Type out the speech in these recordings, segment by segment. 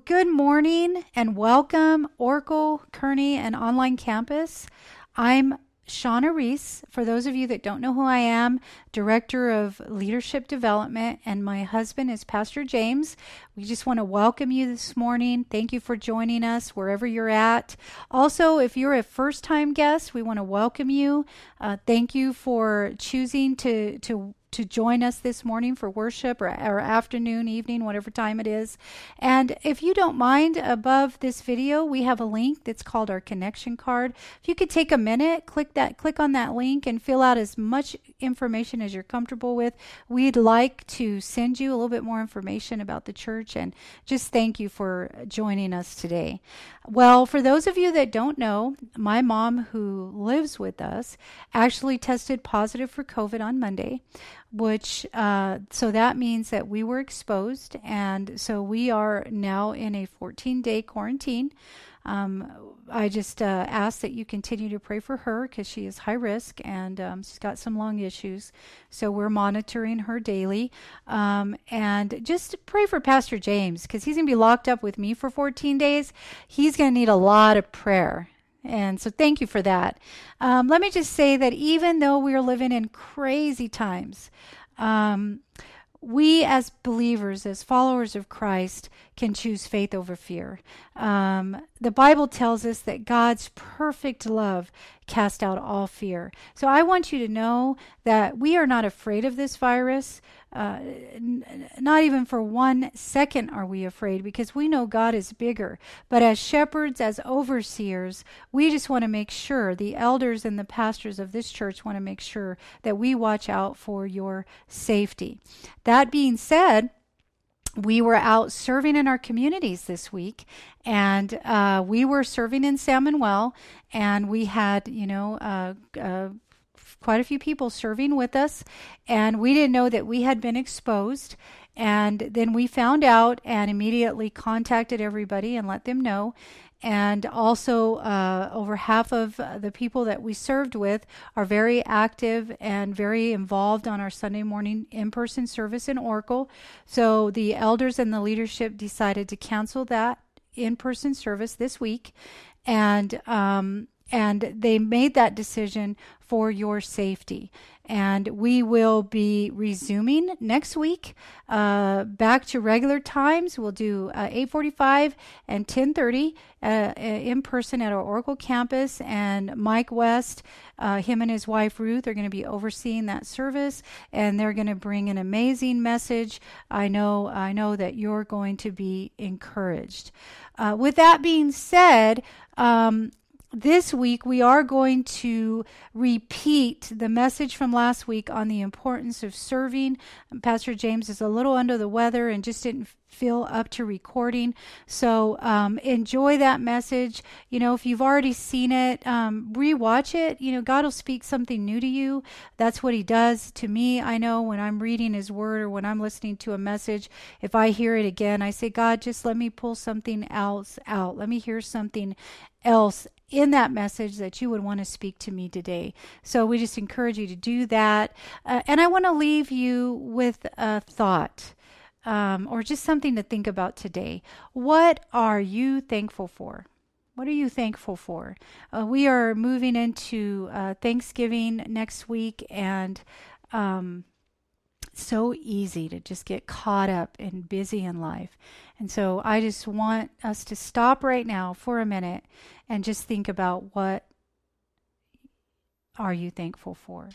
Well, good morning and welcome, Oracle, Kearny, and Online Campus. I'm Shauna Reese. For those of you that don't know who I am, Director of Leadership Development, and my husband is Pastor James. We just want to welcome you this morning. Thank you for joining us wherever you're at. Also, if you're a first time guest, we want to welcome you. Uh, thank you for choosing to, to to join us this morning for worship or, or afternoon, evening, whatever time it is. And if you don't mind, above this video, we have a link that's called our connection card. If you could take a minute, click that, click on that link and fill out as much information as you're comfortable with. We'd like to send you a little bit more information about the church and just thank you for joining us today. Well, for those of you that don't know, my mom, who lives with us, actually tested positive for COVID on Monday which uh, so that means that we were exposed, and so we are now in a 14 day quarantine. Um, I just uh, ask that you continue to pray for her because she is high risk and um, she's got some lung issues. So we're monitoring her daily. Um, and just pray for Pastor James because he's going to be locked up with me for 14 days. He's going to need a lot of prayer. And so thank you for that. Um, let me just say that even though we're living in crazy times, um, we as believers, as followers of Christ, can choose faith over fear. Um, the Bible tells us that God's perfect love cast out all fear. So I want you to know that we are not afraid of this virus. Uh, n- not even for one second are we afraid because we know God is bigger. But as shepherds, as overseers, we just want to make sure, the elders and the pastors of this church want to make sure that we watch out for your safety. That being said, we were out serving in our communities this week, and uh, we were serving in San Manuel, and we had, you know, uh, uh, quite a few people serving with us, and we didn't know that we had been exposed. And then we found out and immediately contacted everybody and let them know and also uh, over half of the people that we served with are very active and very involved on our Sunday morning in-person service in Oracle. So the elders and the leadership decided to cancel that in-person service this week, and um, and they made that decision for your safety. And we will be resuming next week uh, back to regular times. We'll do uh, 8.45 and 10.30 uh, in person at our oracle campus. And mike west uh, him and his wife ruth are going to be overseeing that service and they're going to bring an amazing message. I know i know that you're going to be encouraged. Uh, with that being said um, this week we are going to repeat the message from last week on the importance of serving. Pastor James is a little under the weather and just didn't feel up to recording. So um, enjoy that message. You know, if you've already seen it, um, rewatch it. You know, God will speak something new to you. That's what He does to me. I know when I'm reading His Word or when I'm listening to a message, if I hear it again, I say, God, just let me pull something else out. Let me hear something else in that message that you would want to speak to me today. So we just encourage you to do that. Uh, and I want to leave you with a thought um, or just something to think about today. What are you thankful for? What are you thankful for? Uh, we are moving into uh, Thanksgiving next week, and um, so easy to just get caught up and busy in life. And so I just want us to stop right now for a minute and just think about what are you thankful for?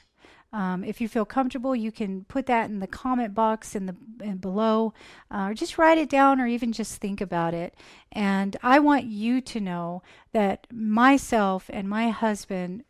Um, if you feel comfortable, you can put that in the comment box in the in below, uh, or just write it down, or even just think about it. And I want you to know that myself and my husband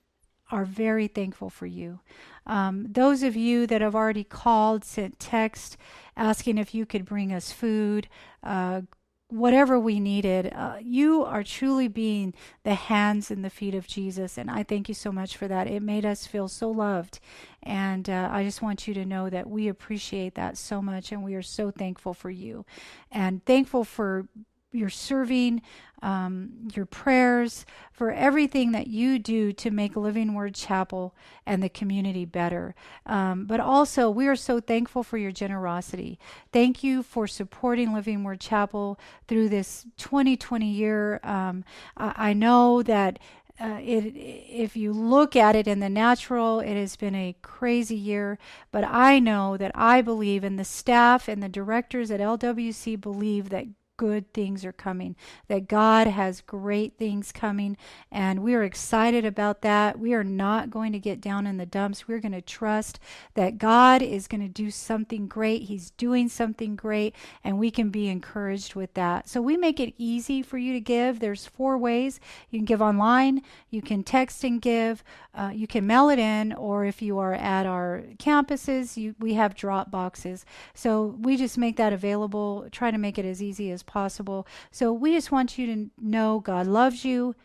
are very thankful for you. Um, those of you that have already called, sent text, asking if you could bring us food, uh, whatever we needed. Uh, you are truly being the hands and the feet of Jesus. And I thank you so much for that. It made us feel so loved. And uh, I just want you to know that we appreciate that so much. And we are so thankful for you and thankful for your serving, um, your prayers, for everything that you do to make Living Word Chapel and the community better. Um, but also, we are so thankful for your generosity. Thank you for supporting Living Word Chapel through this 2020 year. Um, I, I know that uh, it, if you look at it in the natural, it has been a crazy year. But I know that I believe, and the staff and the directors at LWC believe that good things are coming, that God has great things coming, and we are excited about that. We are not going to get down in the dumps. We're going to trust that God is going to do something great. He's doing something great, and we can be encouraged with that. So we make it easy for you to give. There's four ways you can give online, you can text and give, uh, you can mail it in, or if you are at our campuses, you, we have drop boxes. So we just make that available, try to make it as easy as possible. So we just want you to know God loves you.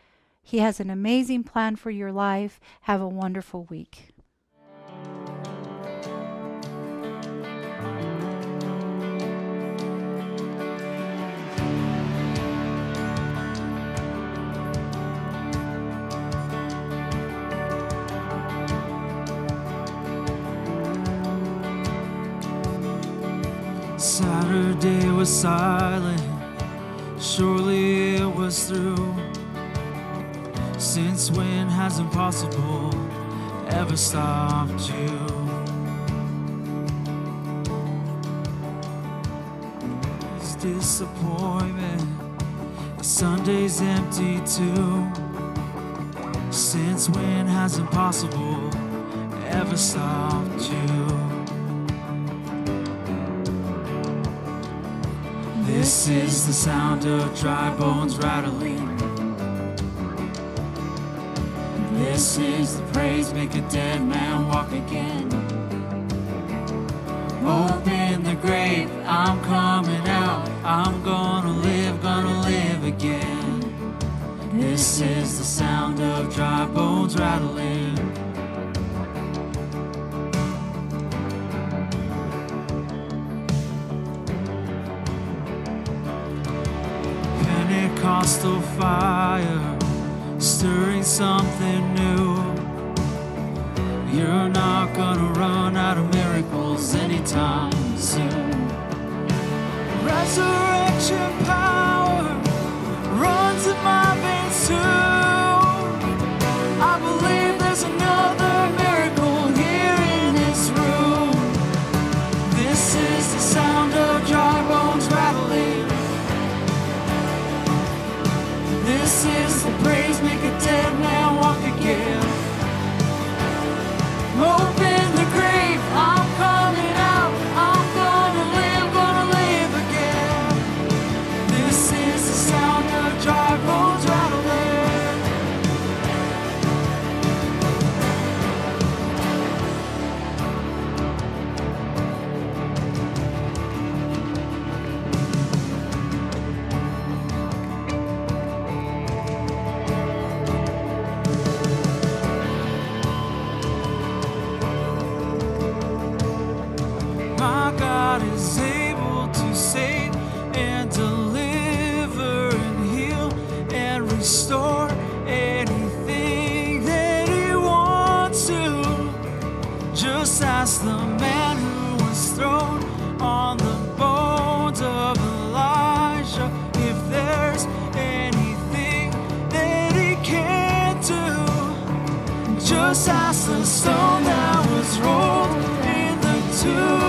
He has an amazing plan for your life. Have a wonderful week. Saturday was silent, surely it was through. Since when has impossible ever stopped you? It's disappointment, Sunday's empty too. Since when has impossible ever stopped you? This is the sound of dry bones rattling. This is the praise, make a dead man walk again. Open the grave, I'm coming out. I'm gonna live, gonna live again. This is the sound of dry bones rattling. Pentecostal fire, stirring something new. You're not gonna run out of miracles anytime soon. Resurrection power runs in my veins too. Praise, make a dead man walk again. Open The stone was rolled in the tomb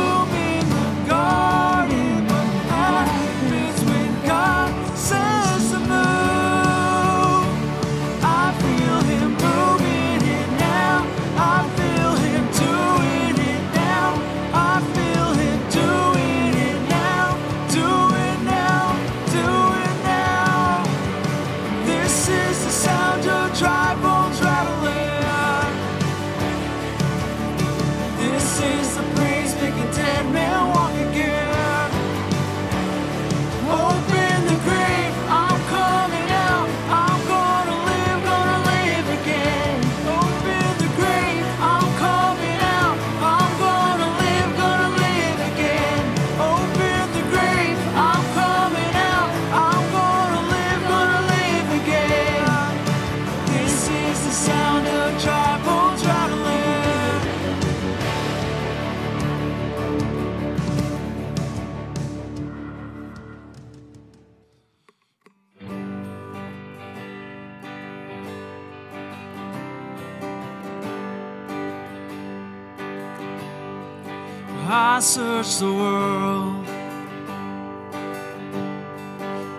the world,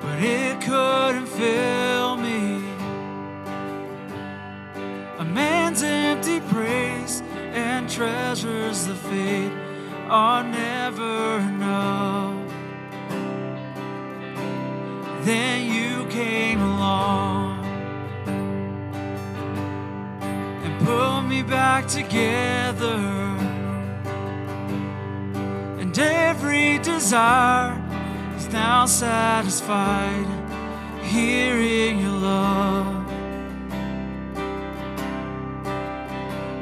but it couldn't fill me. A man's empty praise and treasures the faith are never enough. Then you came along and put me back together, desire is now satisfied here in your love.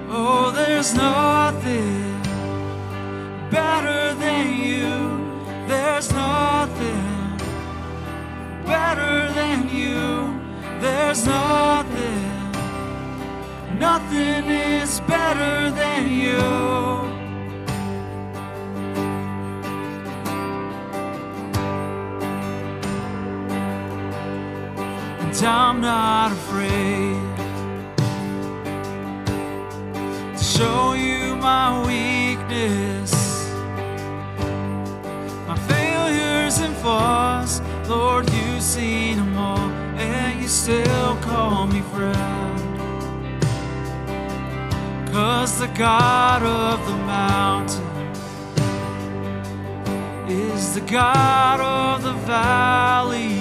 Oh, there's nothing better than you. There's nothing better than you. There's nothing, nothing is better than you. And I'm not afraid to show you my weakness, my failures and flaws. Lord, you've seen them all, and you still call me friend. Cause the God of the mountain is the God of the valley.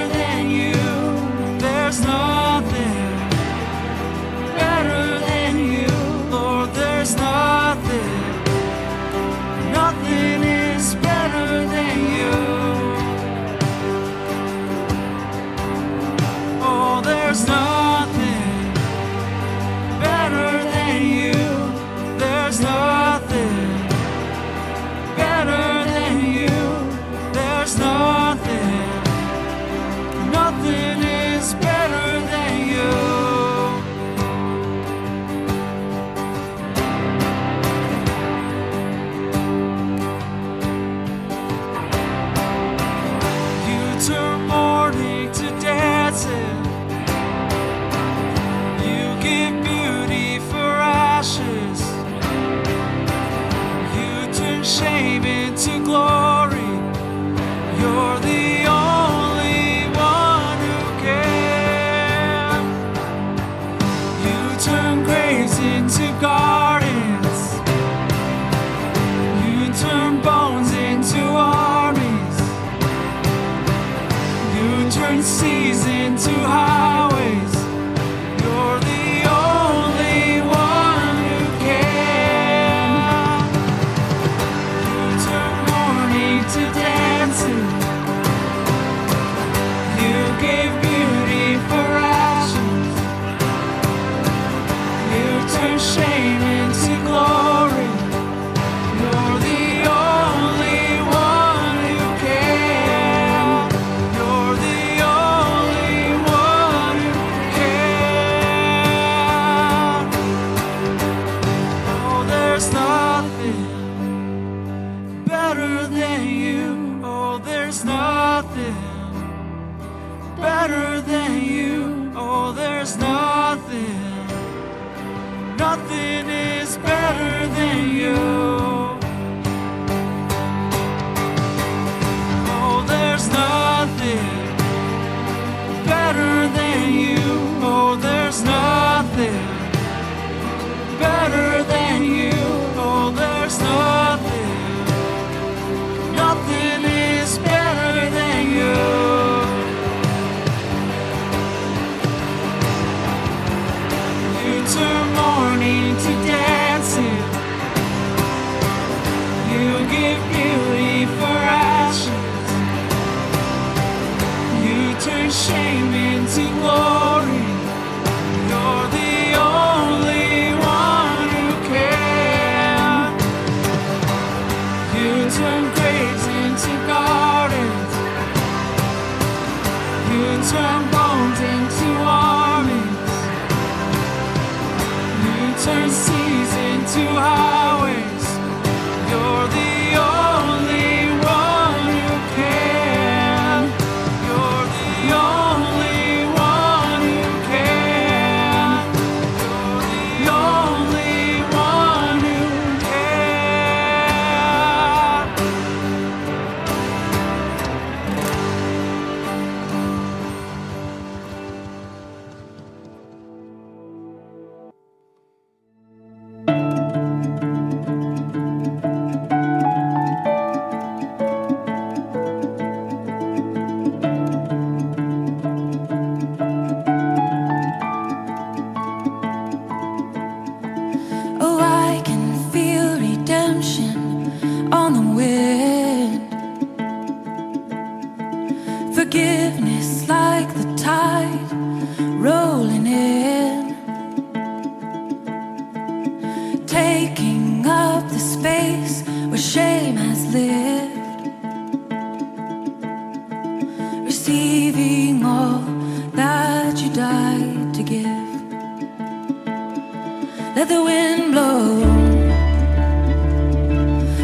Let the wind blow,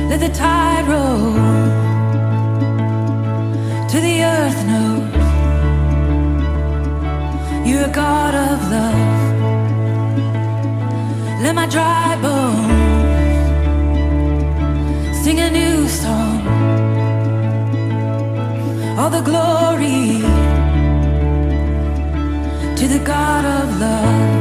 let the tide roll to the earth knows you're a God of love. Let my dry bones sing a new song. All the glory to the God of love.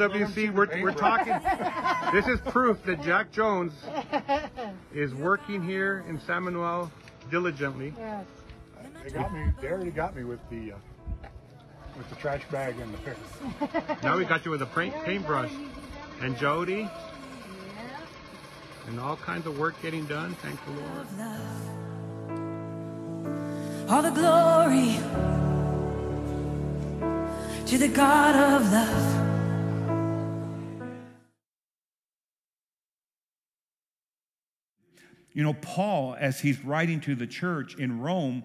LWC, we're, we're talking. This is proof that Jack Jones is working here in San Manuel diligently. They got me. They already got me with the uh, with the trash bag and the pick. Now we got you with a paint, paintbrush. And Jody. And all kinds of work getting done. Thank the Lord. All the glory to the God of love. You know, Paul, as he's writing to the church in Rome,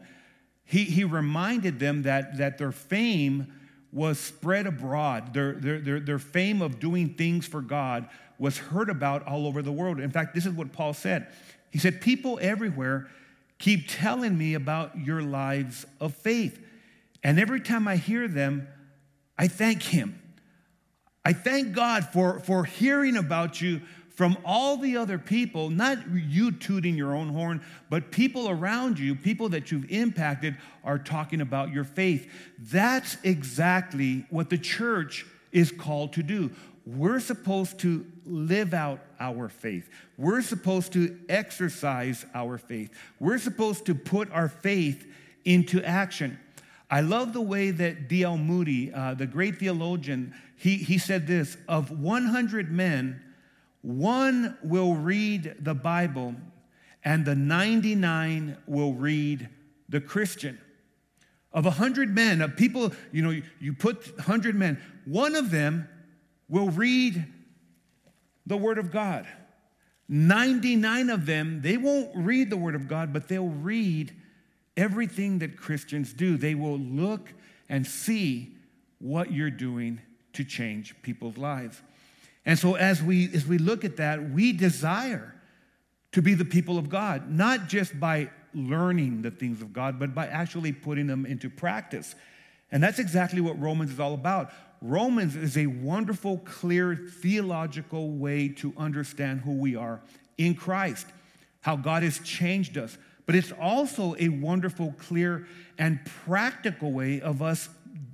he, he reminded them that, that their fame was spread abroad. Their, their, their, their fame of doing things for God was heard about all over the world. In fact, this is what Paul said. He said, People everywhere keep telling me about your lives of faith. And every time I hear them, I thank Him. I thank God for, for hearing about you from all the other people, not you tooting your own horn, but people around you, people that you've impacted, are talking about your faith. That's exactly what the church is called to do. We're supposed to live out our faith. We're supposed to exercise our faith. We're supposed to put our faith into action. I love the way that D.L. Moody, uh, the great theologian, he, he said this of 100 men, one will read the Bible, and the 99 will read the Christian. Of 100 men, of people, you know, you put 100 men, one of them will read the Word of God. 99 of them, they won't read the Word of God, but they'll read everything that Christians do. They will look and see what you're doing to change people's lives. And so as we as we look at that, we desire to be the people of God, not just by learning the things of God, but by actually putting them into practice. And that's exactly what Romans is all about. Romans is a wonderful, clear theological way to understand who we are in Christ, how God has changed us. But it's also a wonderful, clear, and practical way of us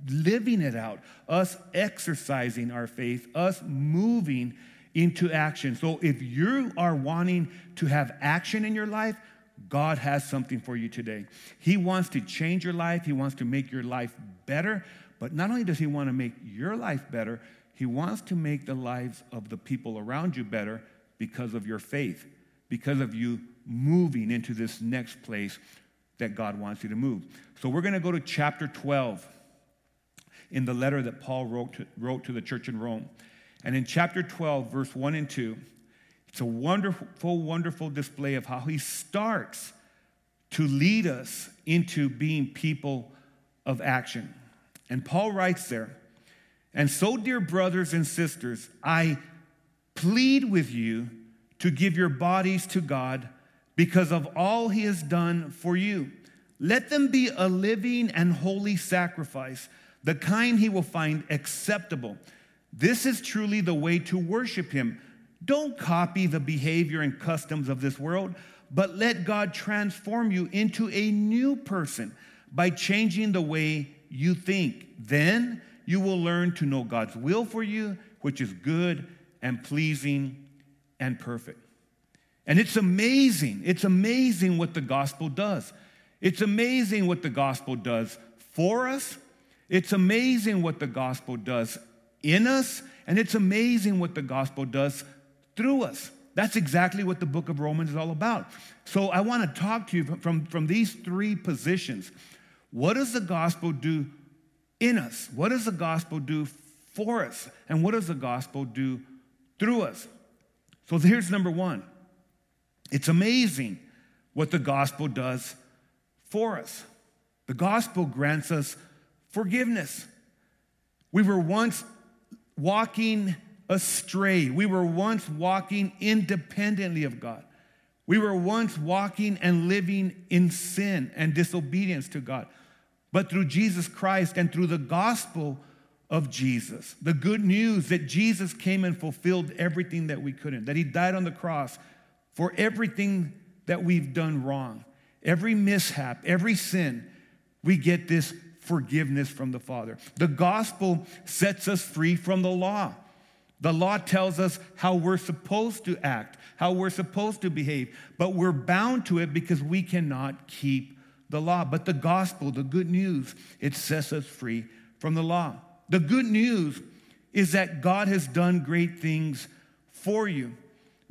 living it out, us exercising our faith, us moving into action. So if you are wanting to have action in your life, God has something for you today. He wants to change your life, He wants to make your life better. But not only does He want to make your life better, He wants to make the lives of the people around you better because of your faith, because of you moving into this next place that God wants you to move. So we're going to go to chapter 12 in the letter that Paul wrote to, wrote to the church in Rome. And in chapter 12, verse 1 and 2, it's a wonderful, wonderful display of how he starts to lead us into being people of action. And Paul writes there, and so, dear brothers and sisters, I plead with you to give your bodies to God because of all he has done for you. Let them be a living and holy sacrifice the kind he will find acceptable. This is truly the way to worship him. Don't copy the behavior and customs of this world, but let God transform you into a new person by changing the way you think. Then you will learn to know God's will for you, which is good and pleasing and perfect. And it's amazing. It's amazing what the gospel does. It's amazing what the gospel does for us it's amazing what the gospel does in us, and it's amazing what the gospel does through us. That's exactly what the book of Romans is all about. So I want to talk to you from, from, these three positions. What does the gospel do in us? What does the gospel do for us? And what does the gospel do through us? So here's number one it's amazing what the gospel does for us. The gospel grants us forgiveness. We were once walking astray. We were once walking independently of God. We were once walking and living in sin and disobedience to God. But through Jesus Christ and through the gospel of Jesus, the good news that Jesus came and fulfilled everything that we couldn't, that he died on the cross for everything that we've done wrong, every mishap, every sin, we get this forgiveness from the Father. The gospel sets us free from the law. The law tells us how we're supposed to act, how we're supposed to behave, but we're bound to it because we cannot keep the law. But the gospel, the good news, it sets us free from the law. The good news is that God has done great things for you.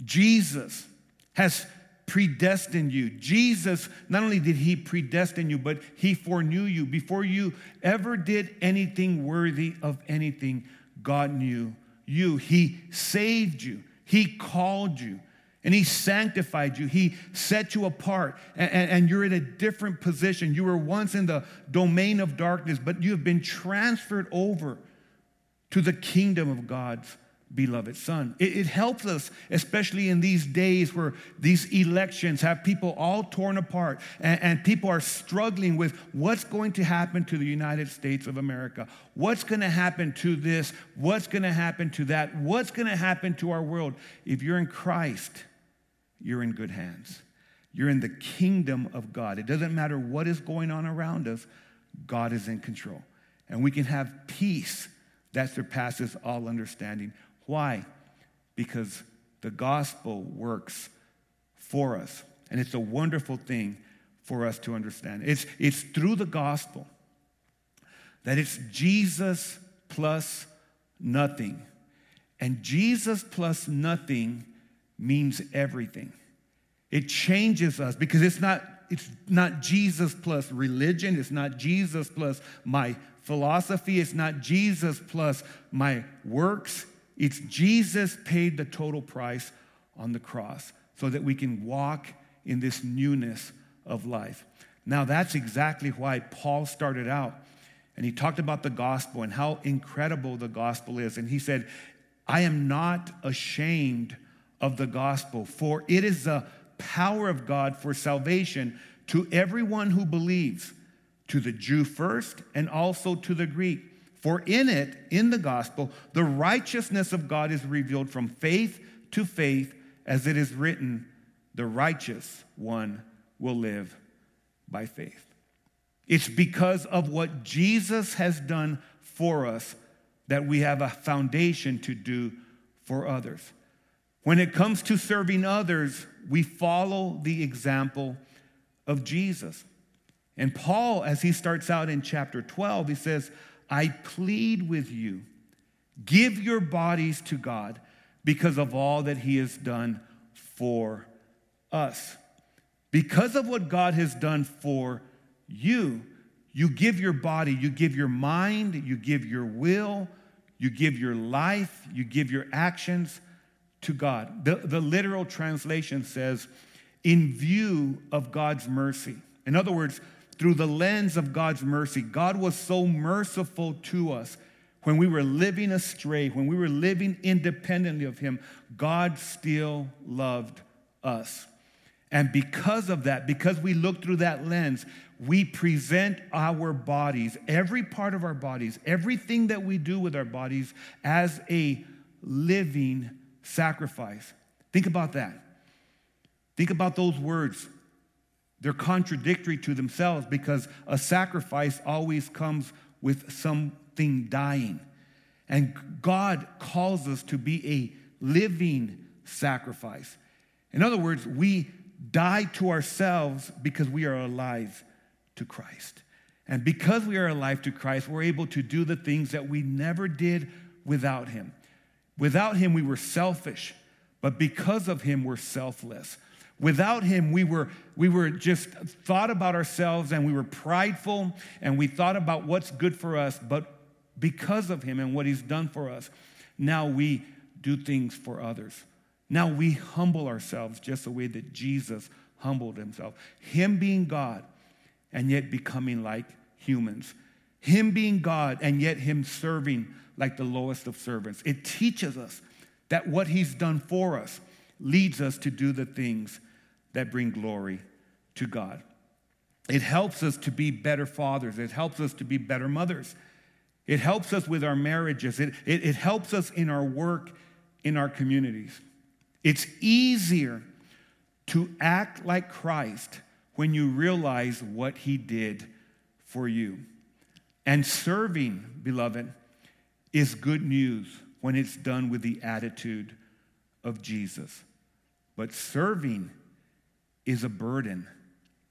Jesus has predestined you. Jesus, not only did he predestine you, but he foreknew you. Before you ever did anything worthy of anything, God knew you. He saved you, He called you. And he sanctified you. He set you apart. And, and, you're in a different position. You were once in the domain of darkness, but you have been transferred over to the kingdom of God's beloved Son. It, it, helps us, especially in these days where these elections have people all torn apart and, and people are struggling with what's going to happen to the United States of America, what's going to happen to this, what's going to happen to that, what's going to happen to our world. If you're in Christ, you're in good hands. You're in the kingdom of God. It doesn't matter what is going on around us, God is in control. And we can have peace that surpasses all understanding why? Because the gospel works for us. And it's a wonderful thing for us to understand. It's, it's through the gospel that it's Jesus plus nothing. And Jesus plus nothing means everything. It changes us because it's not, it's not Jesus plus religion, it's not Jesus plus my philosophy, it's not Jesus plus my works. It's Jesus paid the total price on the cross so that we can walk in this newness of life. Now, that's exactly why Paul started out. And he talked about the gospel and how incredible the gospel is. And he said, I am not ashamed of the gospel, for it is the power of God for salvation to everyone who believes, to the Jew first and also to the Greek. For in it, in the gospel, the righteousness of God is revealed from faith to faith, as it is written, the righteous one will live by faith. It's because of what Jesus has done for us that we have a foundation to do for others. When it comes to serving others, we follow the example of Jesus. And Paul, as he starts out in chapter 12, he says, I plead with you, give your bodies to God because of all that He has done for us. Because of what God has done for you, you give your body, you give your mind, you give your will, you give your life, you give your actions to God. The, the literal translation says, in view of God's mercy. In other words, through the lens of God's mercy. God was so merciful to us when we were living astray, when we were living independently of Him. God still loved us. And because of that, because we look through that lens, we present our bodies, every part of our bodies, everything that we do with our bodies, as a living sacrifice. Think about that. Think about those words they're contradictory to themselves because a sacrifice always comes with something dying. And God calls us to be a living sacrifice. In other words, we die to ourselves because we are alive to Christ. And because we are alive to Christ, we're able to do the things that we never did without Him. Without Him, we were selfish, but because of Him, we're selfless. Without him, we were, we were just thought about ourselves and we were prideful and we thought about what's good for us. But because of him and what he's done for us, now we do things for others. Now we humble ourselves just the way that Jesus humbled himself. Him being God and yet becoming like humans. Him being God and yet him serving like the lowest of servants. It teaches us that what he's done for us leads us to do the things that bring glory to God. It helps us to be better fathers. It helps us to be better mothers. It helps us with our marriages. It, it, it helps us in our work, in our communities. It's easier to act like Christ when you realize what he did for you. And serving, beloved, is good news when it's done with the attitude of Jesus. But serving is a burden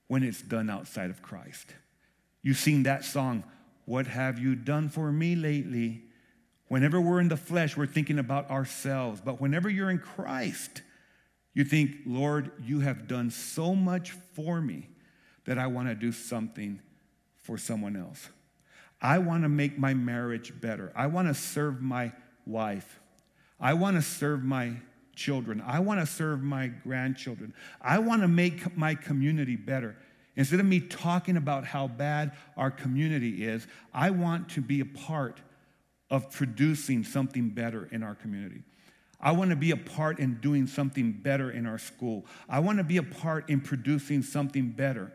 when it's done outside of Christ. You've seen that song, What Have You Done For Me Lately? Whenever we're in the flesh, we're thinking about ourselves. But whenever you're in Christ, you think, Lord, you have done so much for me that I want to do something for someone else. I want to make my marriage better. I want to serve my wife. I want to serve my children. I want to serve my grandchildren. I want to make my community better. Instead of me talking about how bad our community is, I want to be a part of producing something better in our community. I want to be a part in doing something better in our school. I want to be a part in producing something better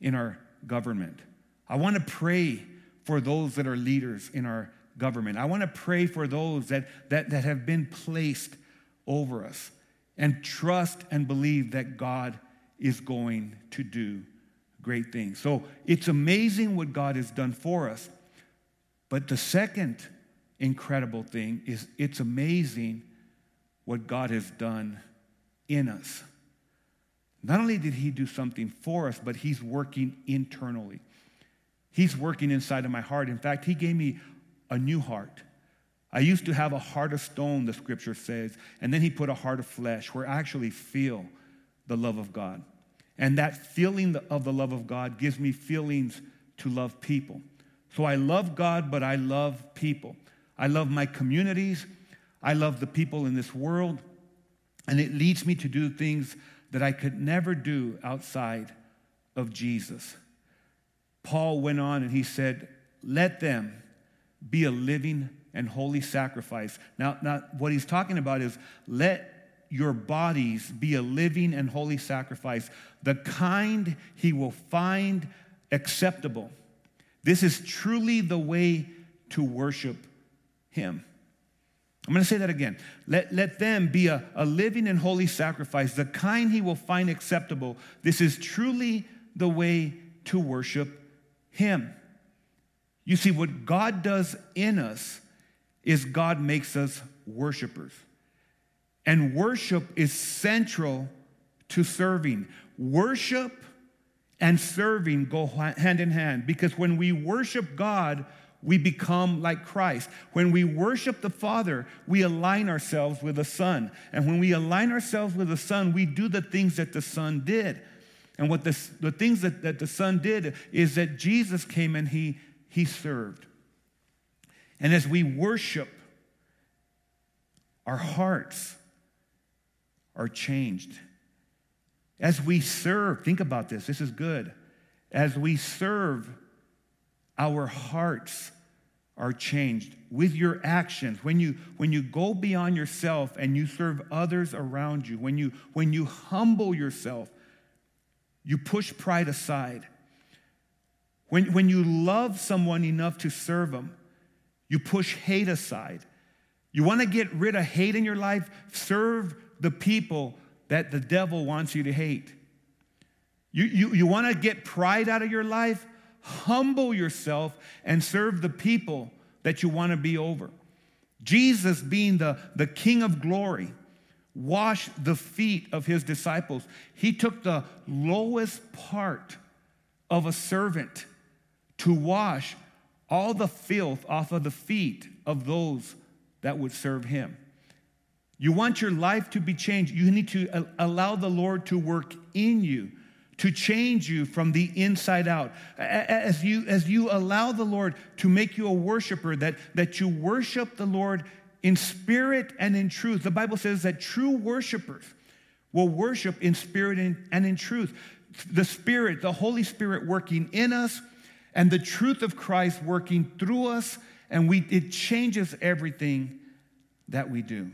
in our government. I want to pray for those that are leaders in our government. I want to pray for those that, that, that have been placed over us and trust and believe that God is going to do great things. So it's amazing what God has done for us. But the second incredible thing is it's amazing what God has done in us. Not only did He do something for us, but He's working internally. He's working inside of my heart. In fact, He gave me a new heart. I used to have a heart of stone, the scripture says, and then He put a heart of flesh where I actually feel the love of God. And that feeling of the love of God gives me feelings to love people. So I love God, but I love people. I love my communities. I love the people in this world. And it leads me to do things that I could never do outside of Jesus. Paul went on and he said, Let them be a living and holy sacrifice. Now, now, what he's talking about is let your bodies be a living and holy sacrifice, the kind he will find acceptable. This is truly the way to worship him. I'm going to say that again. Let, let them be a, a living and holy sacrifice, the kind he will find acceptable. This is truly the way to worship him. You see, what God does in us is God makes us worshipers. And worship is central to serving. Worship and serving go hand in hand because when we worship God, we become like Christ. When we worship the Father, we align ourselves with the Son. And when we align ourselves with the Son, we do the things that the Son did. And what the, the things that, that the Son did is that Jesus came and he, he served. And as we worship, our hearts are changed. As we serve, think about this, this is good. As we serve, our hearts are changed with your actions when you when you go beyond yourself and you serve others around you when you when you humble yourself you push pride aside when when you love someone enough to serve them you push hate aside you want to get rid of hate in your life serve the people that the devil wants you to hate you, you, you want to get pride out of your life humble yourself and serve the people that you want to be over. Jesus, being the, the King of glory, washed the feet of his disciples. He took the lowest part of a servant to wash all the filth off of the feet of those that would serve him. You want your life to be changed, you need to uh, allow the Lord to work in you to change you from the inside out. As you, as you allow the Lord to make you a worshiper, that, that you worship the Lord in spirit and in truth. The Bible says that true worshipers will worship in spirit and in truth. The Spirit, the Holy Spirit working in us, and the truth of Christ working through us, and we, it changes everything that we do.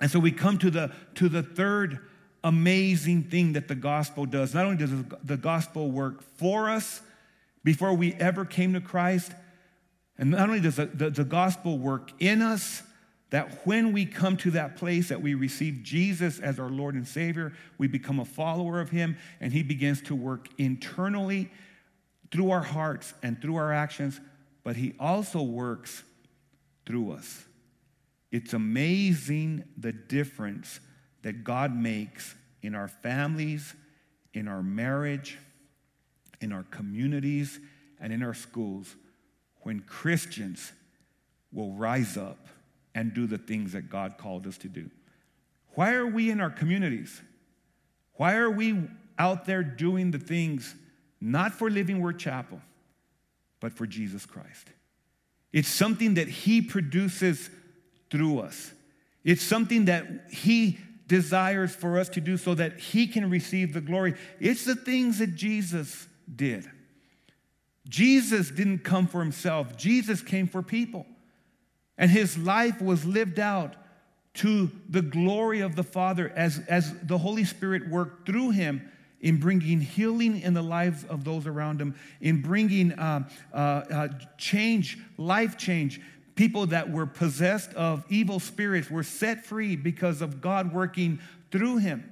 And so we come to the, to the third amazing thing that the gospel does. Not only does the gospel work for us before we ever came to Christ, and not only does the, the, the, gospel work in us, that when we come to that place that we receive Jesus as our Lord and Savior, we become a follower of Him, and He begins to work internally through our hearts and through our actions but He also works through us. It's amazing the difference that God makes in our families, in our marriage, in our communities, and in our schools when Christians will rise up and do the things that God called us to do. Why are we in our communities? Why are we out there doing the things not for Living Word Chapel, but for Jesus Christ? It's something that He produces through us. It's something that He desires for us to do so that He can receive the glory. It's the things that Jesus did. Jesus didn't come for Himself, Jesus came for people. And His life was lived out to the glory of the Father as, as the Holy Spirit worked through Him in bringing healing in the lives of those around him, in bringing uh, uh, uh, change, life change. People that were possessed of evil spirits were set free because of God working through him.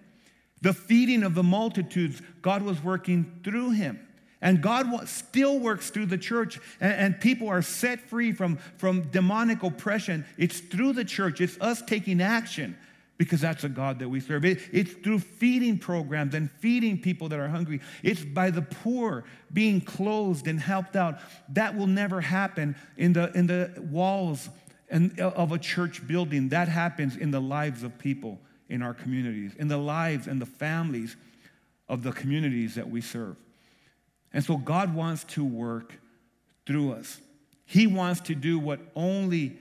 The feeding of the multitudes, God was working through him. And God still works through the church, and, and, people are set free from, from demonic oppression. It's through the church, it's us taking action because that's a God that we serve. It, it's through feeding programs and feeding people that are hungry. It's by the poor being clothed and helped out. That will never happen in the, in the walls and, uh, of a church building. That happens in the lives of people in our communities, in the lives and the families of the communities that we serve. And so God wants to work through us. He wants to do what only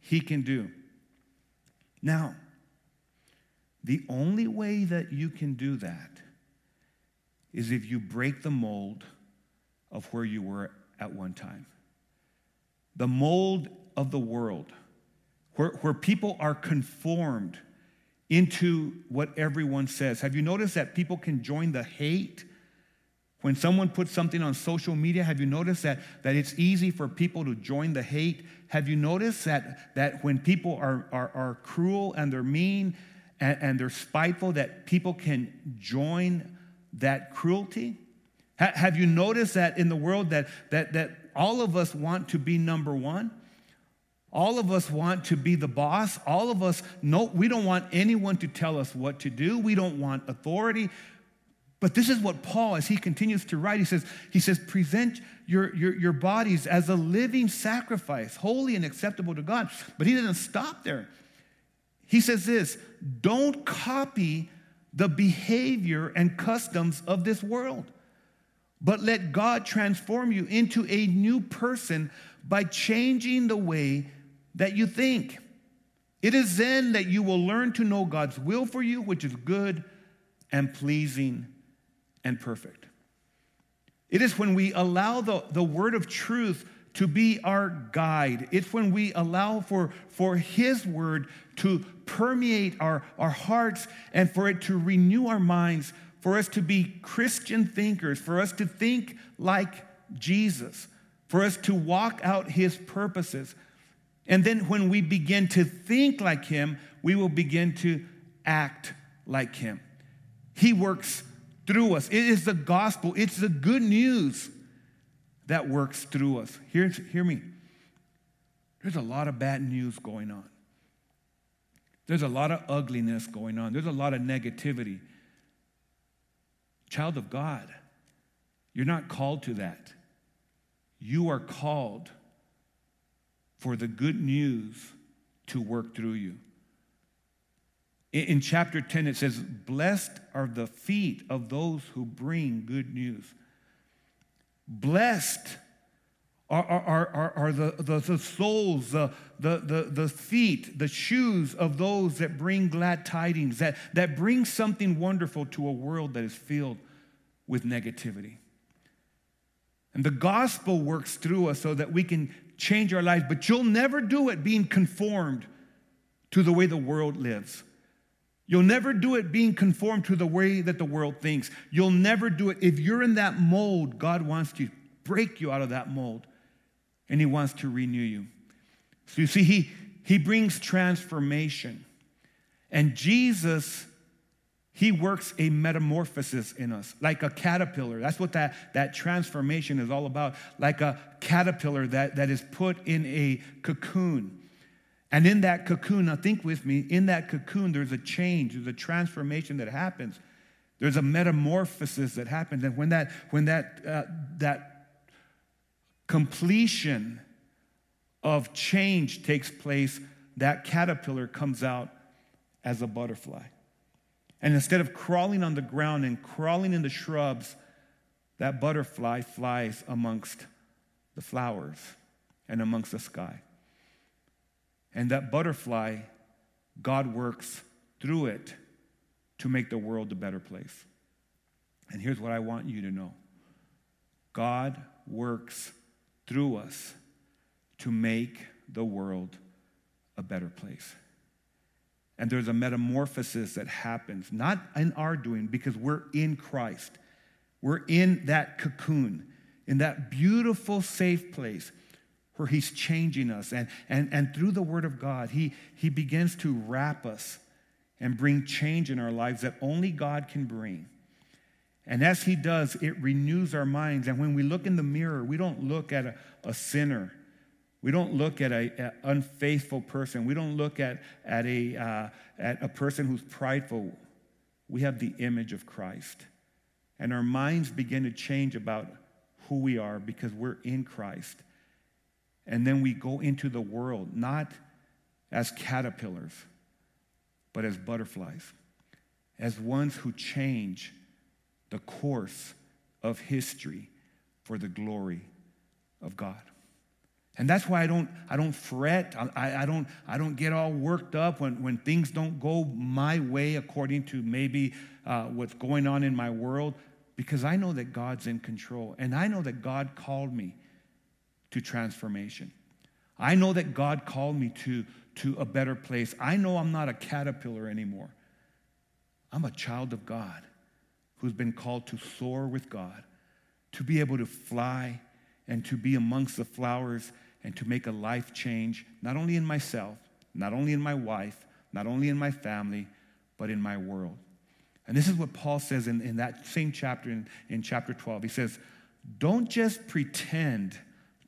He can do. Now, the only way that you can do that is if you break the mold of where you were at one time. The mold of the world, where, where people are conformed into what everyone says. Have you noticed that people can join the hate? When someone puts something on social media, have you noticed that, that it's easy for people to join the hate? Have you noticed that, that when people are, are, are cruel and they're mean, and, and they're spiteful, that people can join that cruelty? Ha- have you noticed that in the world that, that, that all of us want to be number one? All of us want to be the boss. All of us, no, we don't want anyone to tell us what to do. We don't want authority. But this is what Paul, as he continues to write, he says, he says, present your, your, your bodies as a living sacrifice, holy and acceptable to God. But he doesn't stop there. He says this don't copy the behavior and customs of this world, but let God transform you into a new person by changing the way that you think. It is then that you will learn to know God's will for you, which is good and pleasing and perfect. It is when we allow the, the word of truth to be our guide. It's when we allow for, for His word to permeate our, our hearts and for it to renew our minds, for us to be Christian thinkers, for us to think like Jesus, for us to walk out His purposes. And then when we begin to think like Him, we will begin to act like Him. He works through us. It is the gospel, it's the good news that works through us. Hear, hear me. There's a lot of bad news going on. There's a lot of ugliness going on. There's a lot of negativity. Child of God, you're not called to that. You are called for the good news to work through you. In, in chapter 10, it says, Blessed are the feet of those who bring good news. Blessed are, are, are, are the, the, the souls, the, the, the, the feet, the shoes of those that bring glad tidings, that, that bring something wonderful to a world that is filled with negativity. And the gospel works through us so that we can change our lives, but you'll never do it being conformed to the way the world lives. You'll never do it being conformed to the way that the world thinks. You'll never do it. If you're in that mold, God wants to break you out of that mold and He wants to renew you. So you see, He, he brings transformation. And Jesus He works a metamorphosis in us, like a caterpillar. That's what that, that transformation is all about. Like a caterpillar that, that is put in a cocoon. And in that cocoon, now think with me, in that cocoon, there's a change, there's a transformation that happens. There's a metamorphosis that happens. And when that, when that, uh, that completion of change takes place, that caterpillar comes out as a butterfly. And instead of crawling on the ground and crawling in the shrubs, that butterfly flies amongst the flowers and amongst the sky. And that butterfly, God works through it to make the world a better place. And here's what I want you to know God works through us to make the world a better place. And there's a metamorphosis that happens, not in our doing, because we're in Christ. We're in that cocoon, in that beautiful, safe place where He's changing us. And, and, and through the Word of God, he, he begins to wrap us and bring change in our lives that only God can bring. And as He does, it renews our minds. And when we look in the mirror, we don't look at a, a sinner we don't look at an unfaithful person. We don't look at, at, a, uh, at a person who's prideful. We have the image of Christ. And our minds begin to change about who we are because we're in Christ. And then we go into the world, not as caterpillars, but as butterflies, as ones who change the course of history for the glory of God. And that's why I don't, I don't fret. I, I, don't, I don't get all worked up when, when things don't go my way according to maybe uh, what's going on in my world, because I know that God's in control. And I know that God called me to transformation. I know that God called me to, to a better place. I know I'm not a caterpillar anymore. I'm a child of God who's been called to soar with God, to be able to fly and to be amongst the flowers and to make a life change, not only in myself, not only in my wife, not only in my family, but in my world. And this is what Paul says in, in that same chapter, in, in chapter 12. He says, Don't just pretend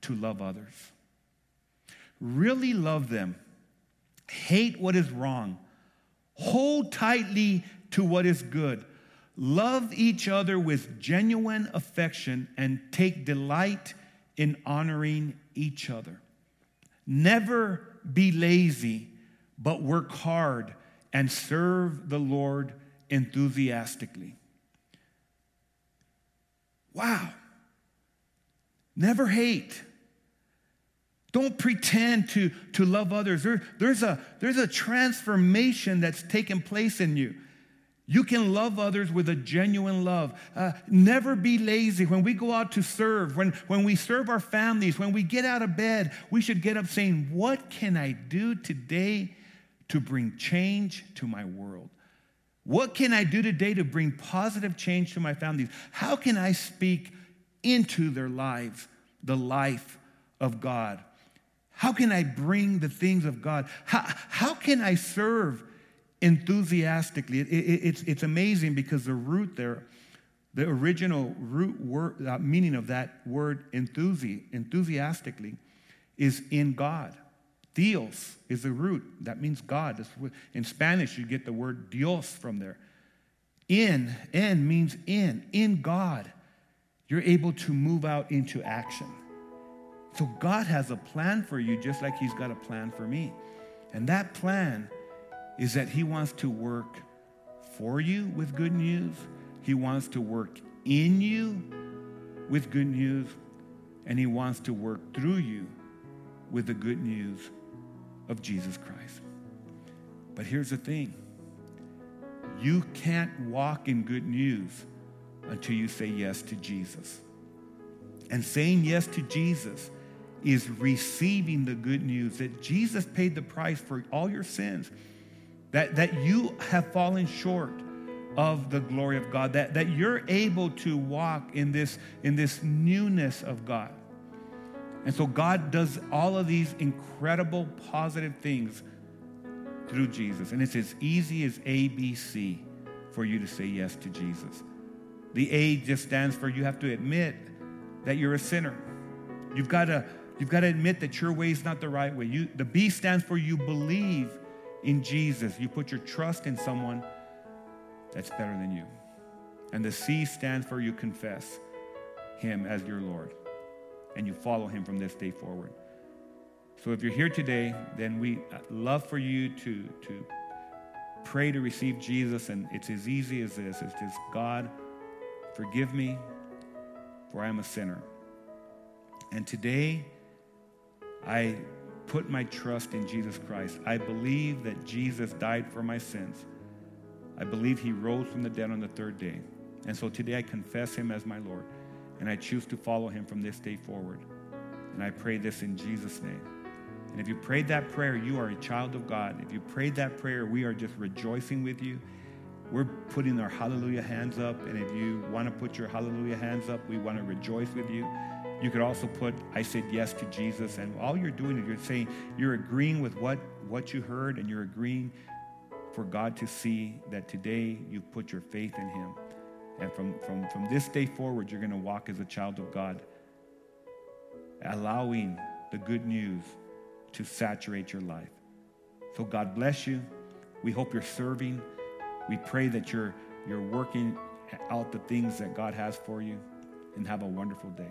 to love others, really love them, hate what is wrong, hold tightly to what is good. Love each other with genuine affection and take delight in honoring each other. Never be lazy, but work hard and serve the Lord enthusiastically. Wow. Never hate. Don't pretend to, to love others. There, there's, a, there's a transformation that's taken place in you. You can love others with a genuine love. Uh, never be lazy. When we go out to serve, when, when we serve our families, when we get out of bed, we should get up saying, What can I do today to bring change to my world? What can I do today to bring positive change to my families? How can I speak into their lives the life of God? How can I bring the things of God? How, how can I serve? enthusiastically. It, it, it's, it's amazing because the root there, the original root word, uh, meaning of that word enthusi, enthusiastically is in God. Dios is the root. That means God. in Spanish, you get the word Dios from there. In, en means in, in God. You're able to move out into action. So God has a plan for you just like He's got a plan for me. And that plan is that He wants to work for you with good news, He wants to work in you with good news, and He wants to work through you with the good news of Jesus Christ. But here's the thing you can't walk in good news until you say yes to Jesus. And saying yes to Jesus is receiving the good news that Jesus paid the price for all your sins that, that you have fallen short of the glory of God, that, that you're able to walk in this, in this newness of God. And so God does all of these incredible positive things through Jesus. And it's as easy as ABC for you to say yes to Jesus. The A just stands for you have to admit that you're a sinner. You've got to you've got to admit that your way is not the right way. You the B stands for you believe in Jesus. You put your trust in someone that's better than you. And the C stands for you confess him as your Lord and you follow him from this day forward. So if you're here today, then we uh, love for you to to pray to receive Jesus and it's as easy as this. It's just God Forgive me, for I am a sinner. And today, I put my trust in Jesus Christ. I believe that Jesus died for my sins. I believe he rose from the dead on the third day. And so today I confess him as my Lord. And I choose to follow him from this day forward. And I pray this in Jesus' name. And if you prayed that prayer, you are a child of God. If you prayed that prayer, we are just rejoicing with you. We're putting our hallelujah hands up. And if you want to put your hallelujah hands up, we want to rejoice with you. You could also put, I said yes to Jesus. And all you're doing is you're saying, you're agreeing with what, what you heard, and you're agreeing for God to see that today you've put your faith in Him. And from, from, from this day forward, you're going to walk as a child of God, allowing the good news to saturate your life. So God bless you. We hope you're serving. We pray that you're, you're working out the things that God has for you and have a wonderful day.